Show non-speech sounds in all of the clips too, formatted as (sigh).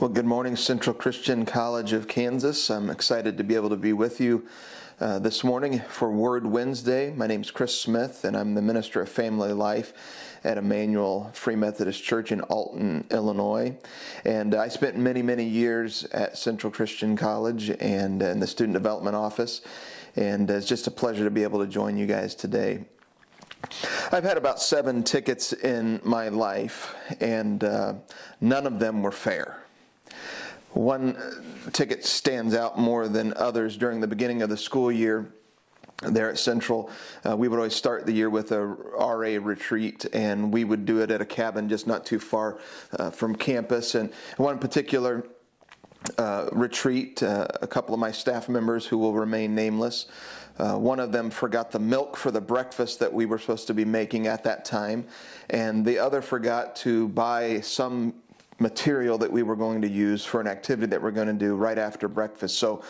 Well, good morning, Central Christian College of Kansas. I'm excited to be able to be with you uh, this morning for Word Wednesday. My name is Chris Smith, and I'm the Minister of Family Life at Emmanuel Free Methodist Church in Alton, Illinois. And I spent many, many years at Central Christian College and in the Student Development Office. And it's just a pleasure to be able to join you guys today. I've had about seven tickets in my life, and uh, none of them were fair. One ticket stands out more than others during the beginning of the school year there at Central. Uh, we would always start the year with a RA retreat, and we would do it at a cabin just not too far uh, from campus. And one particular uh, retreat, uh, a couple of my staff members who will remain nameless. Uh, one of them forgot the milk for the breakfast that we were supposed to be making at that time, and the other forgot to buy some material that we were going to use for an activity that we're going to do right after breakfast. So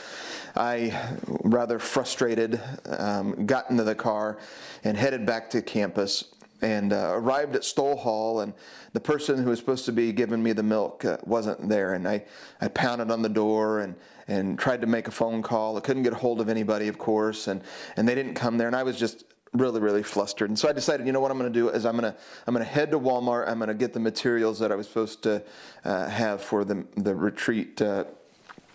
I, rather frustrated, um, got into the car and headed back to campus and uh, arrived at Stoll Hall, and the person who was supposed to be giving me the milk uh, wasn't there. And I, I pounded on the door and, and tried to make a phone call. I couldn't get a hold of anybody, of course, and, and they didn't come there. And I was just really really flustered and so i decided you know what i'm going to do is i'm going to i'm going to head to walmart i'm going to get the materials that i was supposed to uh, have for the the retreat uh,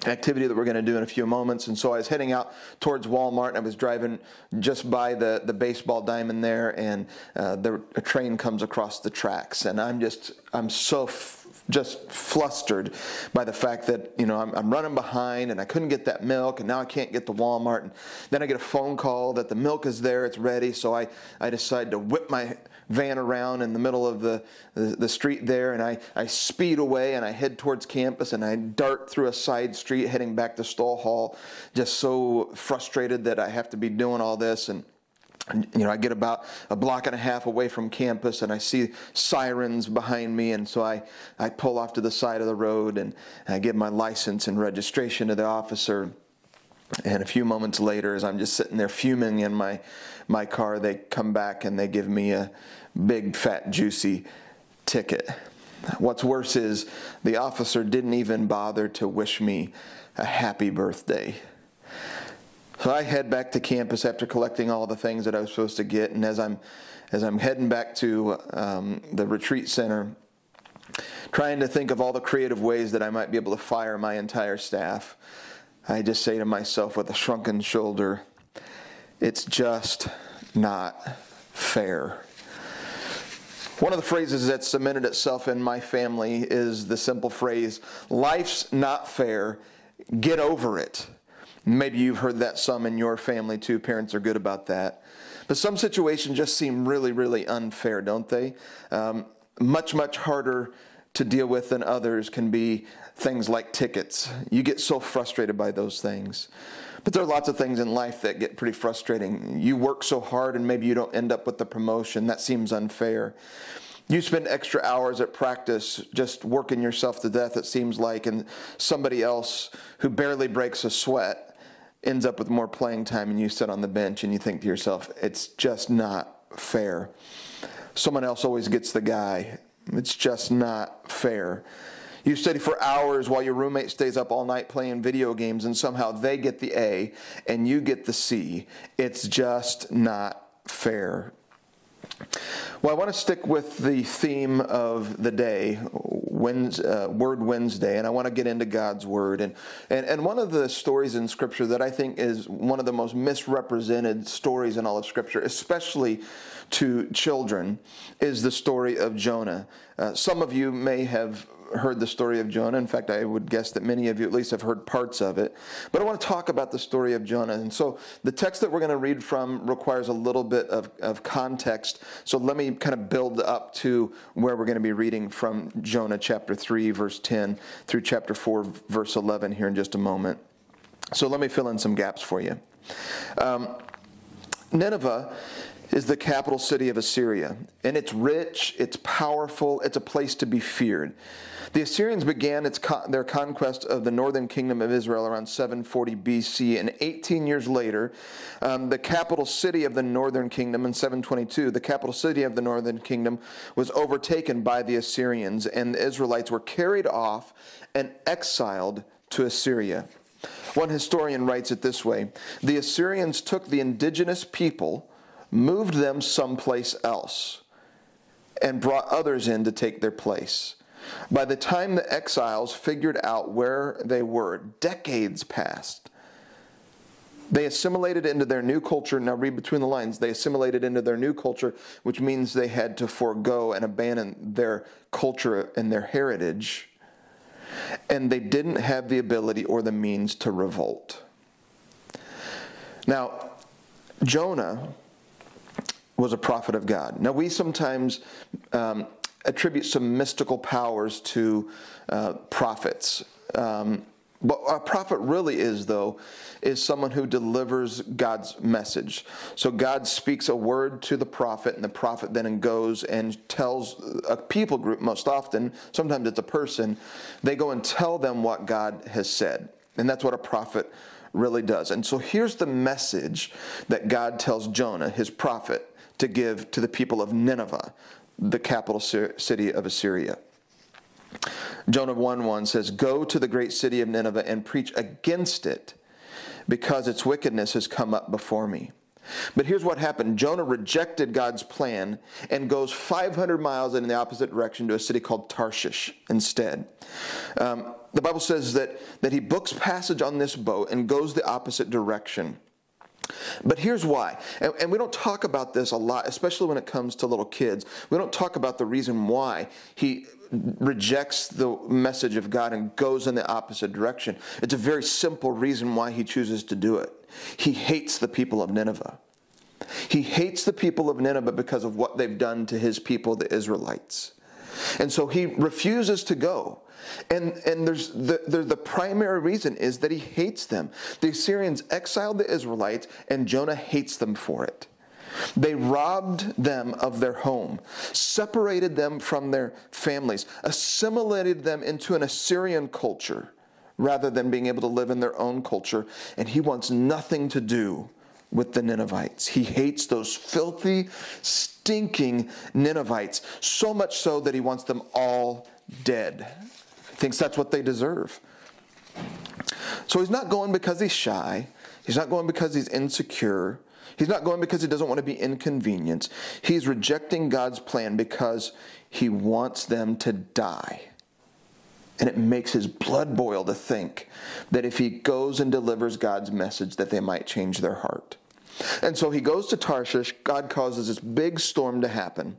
activity that we're going to do in a few moments. And so I was heading out towards Walmart and I was driving just by the, the baseball diamond there and uh, the, a train comes across the tracks. And I'm just, I'm so f- just flustered by the fact that you know I'm, I'm, running behind and I couldn't get that milk and now I can't get to Walmart. And then I get a phone call that the milk is there it's ready. So I, I decide to whip my van around in the middle of the, the, the street there and I, I speed away and I head towards campus and I dart through a side street heading back to Stoll Hall just so frustrated that I have to be doing all this. And you know, I get about a block and a half away from campus and I see sirens behind me. And so I, I pull off to the side of the road and I give my license and registration to the officer. And a few moments later, as I'm just sitting there fuming in my, my car, they come back and they give me a big, fat, juicy ticket. What's worse is the officer didn't even bother to wish me a happy birthday. So I head back to campus after collecting all the things that I was supposed to get, and as I'm as I'm heading back to um, the retreat center, trying to think of all the creative ways that I might be able to fire my entire staff, I just say to myself with a shrunken shoulder, "It's just not fair." One of the phrases that cemented itself in my family is the simple phrase, Life's not fair, get over it. Maybe you've heard that some in your family too. Parents are good about that. But some situations just seem really, really unfair, don't they? Um, much, much harder to deal with than others can be things like tickets. You get so frustrated by those things. But there are lots of things in life that get pretty frustrating. You work so hard and maybe you don't end up with the promotion. That seems unfair. You spend extra hours at practice just working yourself to death, it seems like, and somebody else who barely breaks a sweat ends up with more playing time and you sit on the bench and you think to yourself, it's just not fair. Someone else always gets the guy. It's just not fair. You study for hours while your roommate stays up all night playing video games and somehow they get the A and you get the C. It's just not fair. Well, I want to stick with the theme of the day, uh, Word Wednesday, and I want to get into God's Word. And, and, and one of the stories in Scripture that I think is one of the most misrepresented stories in all of Scripture, especially to children, is the story of Jonah. Uh, some of you may have heard the story of Jonah. In fact, I would guess that many of you at least have heard parts of it. But I want to talk about the story of Jonah. And so the text that we're going to read from requires a little bit of, of context. So let me kind of build up to where we're going to be reading from Jonah chapter 3, verse 10 through chapter 4, verse 11 here in just a moment. So let me fill in some gaps for you. Um, Nineveh is the capital city of Assyria, and it's rich, it's powerful, it's a place to be feared. The Assyrians began their conquest of the northern kingdom of Israel around 740 BC, and 18 years later, um, the capital city of the northern kingdom in 722, the capital city of the northern kingdom was overtaken by the Assyrians, and the Israelites were carried off and exiled to Assyria. One historian writes it this way The Assyrians took the indigenous people, moved them someplace else, and brought others in to take their place. By the time the exiles figured out where they were, decades passed. They assimilated into their new culture. Now, read between the lines. They assimilated into their new culture, which means they had to forego and abandon their culture and their heritage. And they didn't have the ability or the means to revolt. Now, Jonah was a prophet of God. Now, we sometimes um, attribute some mystical powers to uh, prophets. Um, what a prophet really is, though, is someone who delivers God's message. So God speaks a word to the prophet, and the prophet then goes and tells a people group, most often, sometimes it's a person, they go and tell them what God has said. And that's what a prophet really does. And so here's the message that God tells Jonah, his prophet, to give to the people of Nineveh the capital city of Assyria. Jonah 1 1 says, Go to the great city of Nineveh and preach against it, because its wickedness has come up before me. But here's what happened Jonah rejected God's plan and goes 500 miles in the opposite direction to a city called Tarshish instead. Um, the Bible says that, that he books passage on this boat and goes the opposite direction. But here's why. And, and, we don't talk about this a lot, especially when it comes to little kids. We don't talk about the reason why he rejects the message of God and goes in the opposite direction. It's a very simple reason why he chooses to do it. He hates the people of Nineveh. He hates the people of Nineveh because of what they've done to his people, the Israelites. And so he refuses to go. And, and there's the, the, the, primary reason is that he hates them. The Assyrians exiled the Israelites, and Jonah hates them for it. They robbed them of their home, separated them from their families, assimilated them into an Assyrian culture rather than being able to live in their own culture. And he wants nothing to do with the Ninevites. He hates those filthy, stinking Ninevites, so much so that he wants them all dead He thinks that's what they deserve. So he's not going because he's shy. He's not going because he's insecure. He's not going because he doesn't want to be inconvenienced. He's rejecting God's plan because he wants them to die. And it makes his blood boil to think that if he goes and delivers God's message, that they might change their heart. And so he goes to Tarshish. God causes this big storm to happen.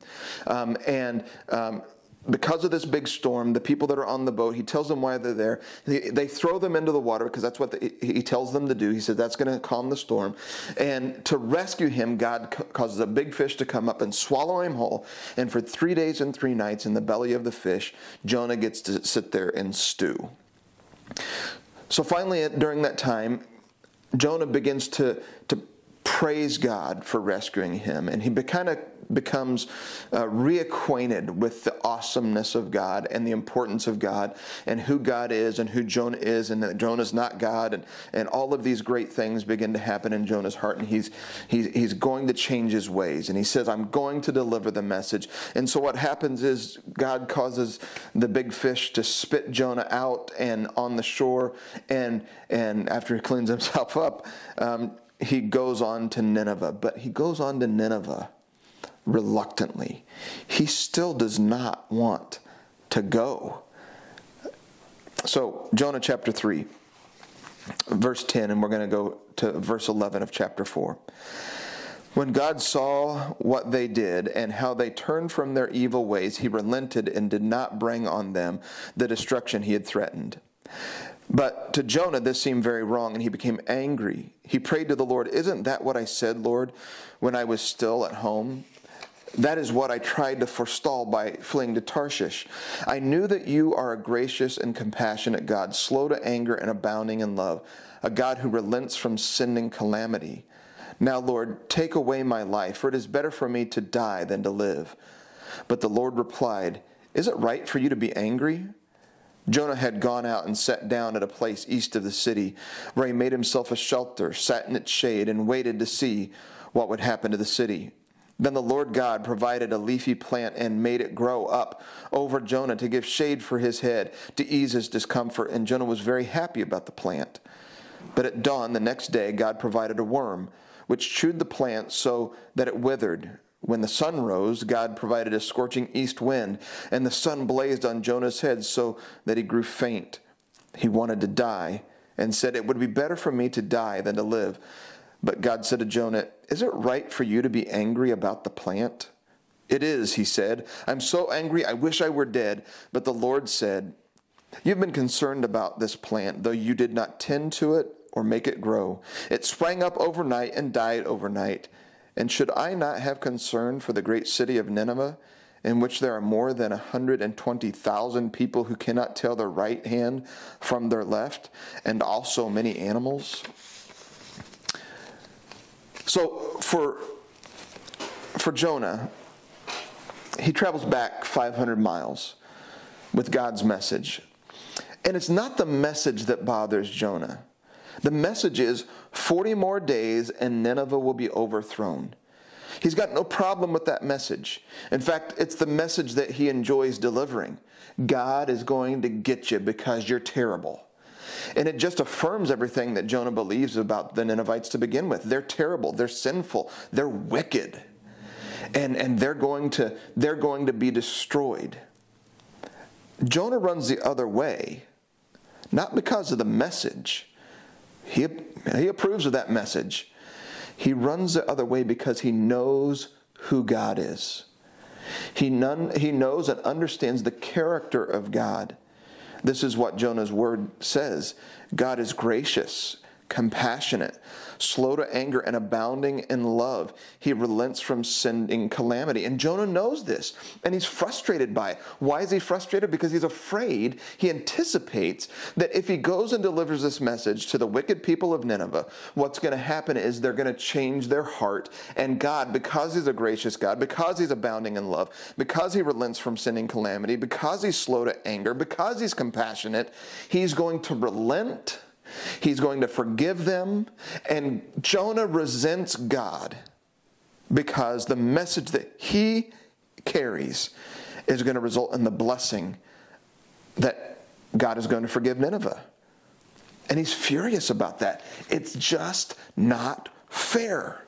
Um, and um, because of this big storm, the people that are on the boat, he tells them why they're there. They throw them into the water because that's what the, he tells them to do. He said that's going to calm the storm. And to rescue him, God causes a big fish to come up and swallow him whole. And for three days and three nights in the belly of the fish, Jonah gets to sit there and stew. So finally, during that time, Jonah begins to, to praise God for rescuing him. And he kind of becomes uh, reacquainted with the awesomeness of God and the importance of God and who God is and who Jonah is and that Jonah's not God and, and all of these great things begin to happen in Jonah's heart and he's, he's, he's going to change his ways and he says, I'm going to deliver the message. And so what happens is God causes the big fish to spit Jonah out and on the shore and, and after he cleans himself up, um, he goes on to Nineveh, but he goes on to Nineveh reluctantly. He still does not want to go. So, Jonah chapter 3, verse 10, and we're going to go to verse 11 of chapter 4. When God saw what they did and how they turned from their evil ways, he relented and did not bring on them the destruction he had threatened. But to Jonah, this seemed very wrong, and he became angry. He prayed to the Lord, Isn't that what I said, Lord, when I was still at home? That is what I tried to forestall by fleeing to Tarshish. I knew that you are a gracious and compassionate God, slow to anger and abounding in love, a God who relents from sending calamity. Now, Lord, take away my life, for it is better for me to die than to live. But the Lord replied, Is it right for you to be angry? Jonah had gone out and sat down at a place east of the city, where he made himself a shelter, sat in its shade, and waited to see what would happen to the city. Then the Lord God provided a leafy plant and made it grow up over Jonah to give shade for his head, to ease his discomfort, and Jonah was very happy about the plant. But at dawn the next day, God provided a worm, which chewed the plant so that it withered. When the sun rose, God provided a scorching east wind, and the sun blazed on Jonah's head so that he grew faint. He wanted to die and said, It would be better for me to die than to live. But God said to Jonah, Is it right for you to be angry about the plant? It is, he said. I'm so angry, I wish I were dead. But the Lord said, You've been concerned about this plant, though you did not tend to it or make it grow. It sprang up overnight and died overnight. And should I not have concern for the great city of Nineveh, in which there are more than 120,000 people who cannot tell their right hand from their left, and also many animals? So for, for Jonah, he travels back 500 miles with God's message. And it's not the message that bothers Jonah. The message is 40 more days and Nineveh will be overthrown. He's got no problem with that message. In fact, it's the message that he enjoys delivering. God is going to get you because you're terrible. And it just affirms everything that Jonah believes about the Ninevites to begin with. They're terrible, they're sinful, they're wicked. And, and they're, going to, they're going to be destroyed. Jonah runs the other way, not because of the message, he, he approves of that message. He runs the other way because he knows who God is. He, none, he knows and understands the character of God. This is what Jonah's word says God is gracious compassionate, slow to anger, and abounding in love. He relents from sending calamity. And Jonah knows this, and he's frustrated by it. Why is he frustrated? Because he's afraid, he anticipates that if he goes and delivers this message to the wicked people of Nineveh, what's going to happen is they're going to change their heart. And God, because he's a gracious God, because he's abounding in love, because he relents from sending calamity, because he's slow to anger, because he's compassionate, he's going to relent He's going to forgive them. And Jonah resents God because the message that he carries is going to result in the blessing that God is going to forgive Nineveh. And he's furious about that. It's just not fair.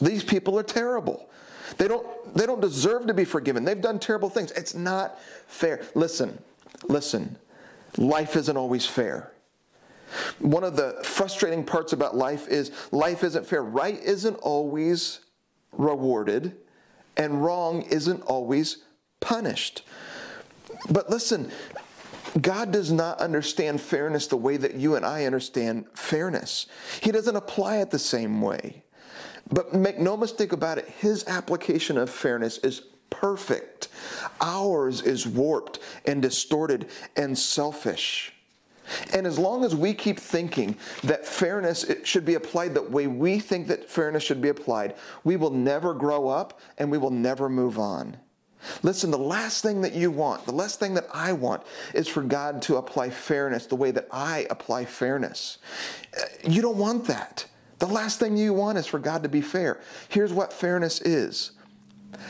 These people are terrible. They don't, they don't deserve to be forgiven. They've done terrible things. It's not fair. Listen, listen. Life isn't always fair. One of the frustrating parts about life is life isn't fair. Right isn't always rewarded, and wrong isn't always punished. But listen, God does not understand fairness the way that you and I understand fairness. He doesn't apply it the same way. But make no mistake about it, His application of fairness is perfect. Ours is warped and distorted and selfish. And as long as we keep thinking that fairness should be applied the way we think that fairness should be applied, we will never grow up and we will never move on. Listen, the last thing that you want, the last thing that I want, is for God to apply fairness the way that I apply fairness. You don't want that. The last thing you want is for God to be fair. Here's what fairness is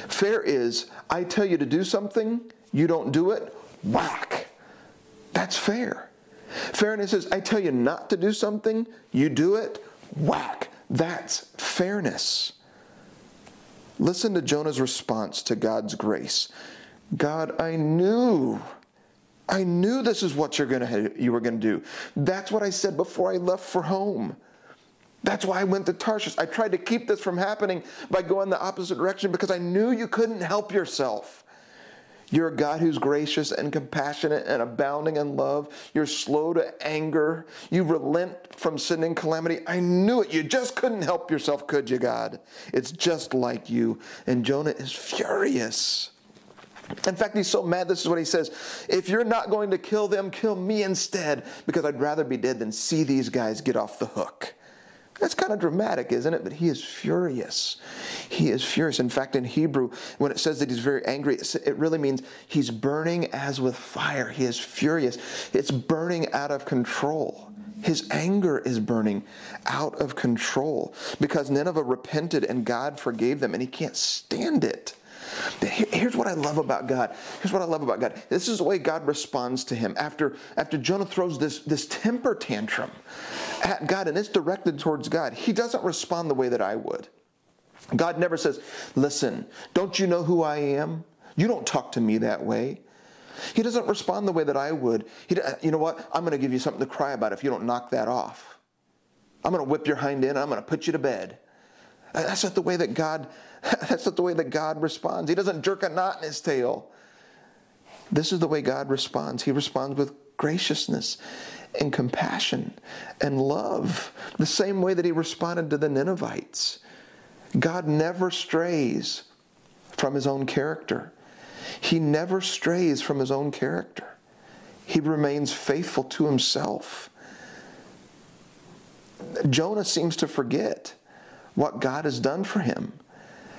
fair is I tell you to do something, you don't do it, whack. That's fair. Fairness is I tell you not to do something, you do it, whack. That's fairness. Listen to Jonah's response to God's grace. God, I knew. I knew this is what you're gonna, you were going to do. That's what I said before I left for home. That's why I went to Tarshish. I tried to keep this from happening by going the opposite direction because I knew you couldn't help yourself. You're a God who's gracious and compassionate and abounding in love. You're slow to anger. You relent from sin and calamity. I knew it. You just couldn't help yourself, could you, God? It's just like you. And Jonah is furious. In fact, he's so mad, this is what he says If you're not going to kill them, kill me instead, because I'd rather be dead than see these guys get off the hook. That's kind of dramatic, isn't it? But he is furious. He is furious. In fact, in Hebrew, when it says that he's very angry, it really means he's burning as with fire. He is furious. It's burning out of control. His anger is burning out of control because Nineveh repented and God forgave them, and he can't stand it. Here's what I love about God. Here's what I love about God. This is the way God responds to him. After, after Jonah throws this, this temper tantrum at God and it's directed towards God, he doesn't respond the way that I would. God never says, Listen, don't you know who I am? You don't talk to me that way. He doesn't respond the way that I would. He, you know what? I'm going to give you something to cry about if you don't knock that off. I'm going to whip your hind end. I'm going to put you to bed. That's not the way that God (laughs) That's not the way that God responds. He doesn't jerk a knot in his tail. This is the way God responds. He responds with graciousness and compassion and love, the same way that he responded to the Ninevites. God never strays from his own character. He never strays from his own character. He remains faithful to himself. Jonah seems to forget what God has done for him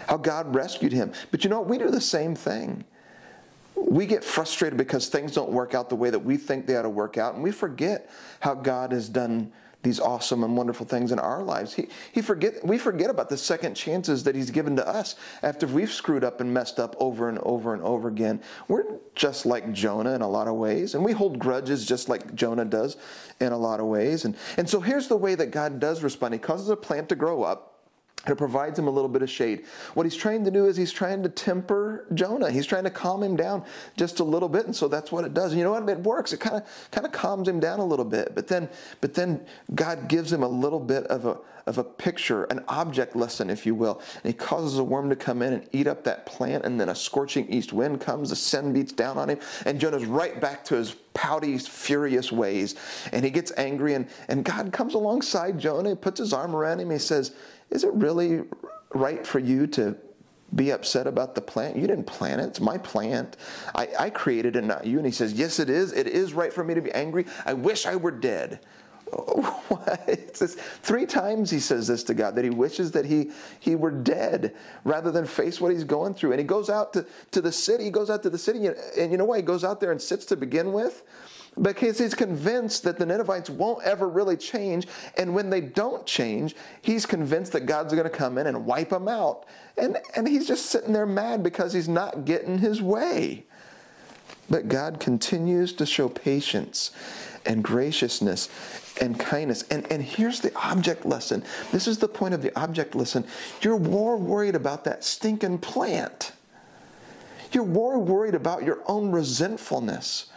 how God rescued him. But you know, what? we do the same thing. We get frustrated because things don't work out the way that we think they ought to work out, and we forget how God has done these awesome and wonderful things in our lives. He, he forget, we forget about the second chances that He's given to us after we've screwed up and messed up over and over and over again. We're just like Jonah in a lot of ways, and we hold grudges just like Jonah does in a lot of ways. And, and so here's the way that God does respond He causes a plant to grow up it provides him a little bit of shade. What he's trying to do is he's trying to temper Jonah. He's trying to calm him down just a little bit, and so that's what it does. And you know what? It works. It kind of kind of calms him down a little bit. But then, but then God gives him a little bit of a of a picture, an object lesson, if you will. And he causes a worm to come in and eat up that plant, and then a scorching east wind comes. The sun beats down on him, and Jonah's right back to his pouty, furious ways. And he gets angry, and, and God comes alongside Jonah, puts his arm around him, he says is it really right for you to be upset about the plant? You didn't plant it. It's my plant. I, I created it, not you. And he says, Yes, it is. It is right for me to be angry. I wish I were dead. (laughs) What? three times he says this to God that he wishes that he, he were dead rather than face what he's going through. And he goes out to, to the city. He goes out to the city, and you know why? He goes out there and sits to begin with because he's convinced that the Ninevites won't ever really change. And when they don't change, he's convinced that God's going to come in and wipe them out. And, and he's just sitting there mad because he's not getting his way. But God continues to show patience and graciousness and kindness. And, and here's the object lesson. This is the point of the object lesson. You're more worried about that stinking plant. You're more worried about your own resentfulness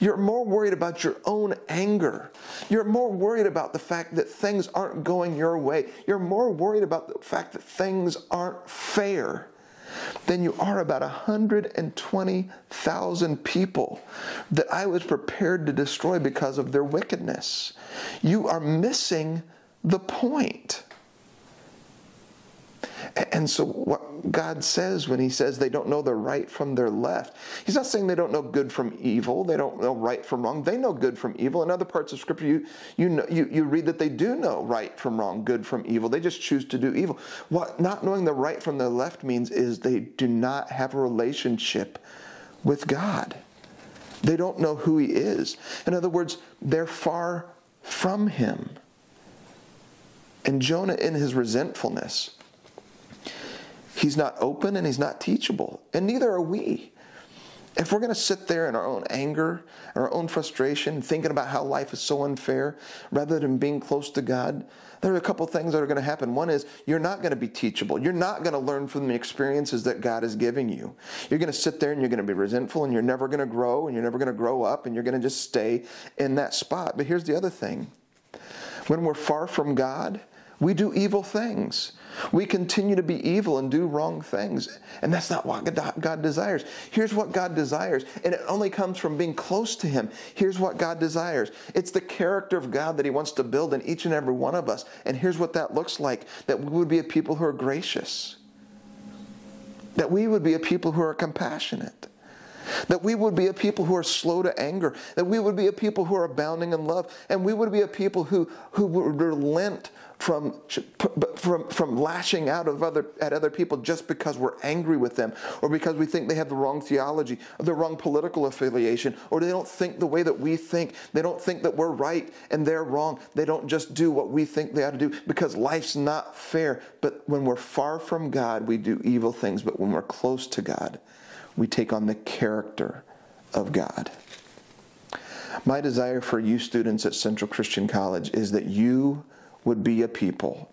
you're more worried about your own anger. You're more worried about the fact that things aren't going your way. You're more worried about the fact that things aren't fair than you are about 120,000 people that I was prepared to destroy because of their wickedness. You are missing the point. And so, what God says when He says they don't know their right from their left, He's not saying they don't know good from evil, they don't know right from wrong. They know good from evil. In other parts of Scripture, you, you, know, you, you read that they do know right from wrong, good from evil. They just choose to do evil. What not knowing the right from the left means is they do not have a relationship with God. They don't know who He is. In other words, they're far from Him. And Jonah, in his resentfulness, He's not open and he's not teachable, and neither are we. If we're going to sit there in our own anger, our own frustration, thinking about how life is so unfair, rather than being close to God, there are a couple things that are going to happen. One is you're not going to be teachable. You're not going to learn from the experiences that God is giving you. You're going to sit there and you're going to be resentful and you're never going to grow and you're never going to grow up and you're going to just stay in that spot. But here's the other thing when we're far from God, we do evil things. We continue to be evil and do wrong things. And that's not what God desires. Here's what God desires. And it only comes from being close to Him. Here's what God desires it's the character of God that He wants to build in each and every one of us. And here's what that looks like that we would be a people who are gracious, that we would be a people who are compassionate, That we would be a people who are slow to anger, that we would be a people who are abounding in love, and we would be a people who, who would relent from, from, from lashing out of other, at other people just because we're angry with them or because we think they have the wrong theology or the wrong political affiliation or they don't think the way that we think. They don't think that we're right and they're wrong. They don't just do what we think they ought to do because life's not fair. But when we're far from God, we do evil things. But when we're close to God, we take on the character of God. My desire for you students at Central Christian College is that you would be a people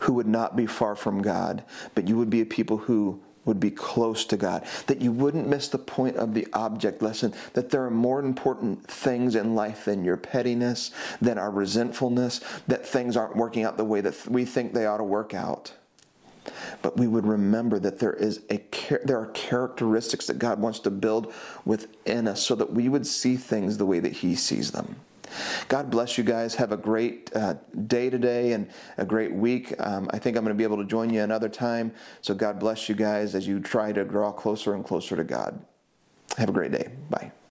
who would not be far from God, but you would be a people who would be close to God. That you wouldn't miss the point of the object lesson, that there are more important things in life than your pettiness, than our resentfulness, that things aren't working out the way that we think they ought to work out. But we would remember that there is a there are characteristics that God wants to build within us so that we would see things the way that he sees them. God bless you guys. Have a great uh, day today and a great week. Um, I think I'm going to be able to join you another time. So God bless you guys as you try to draw closer and closer to God. Have a great day. Bye.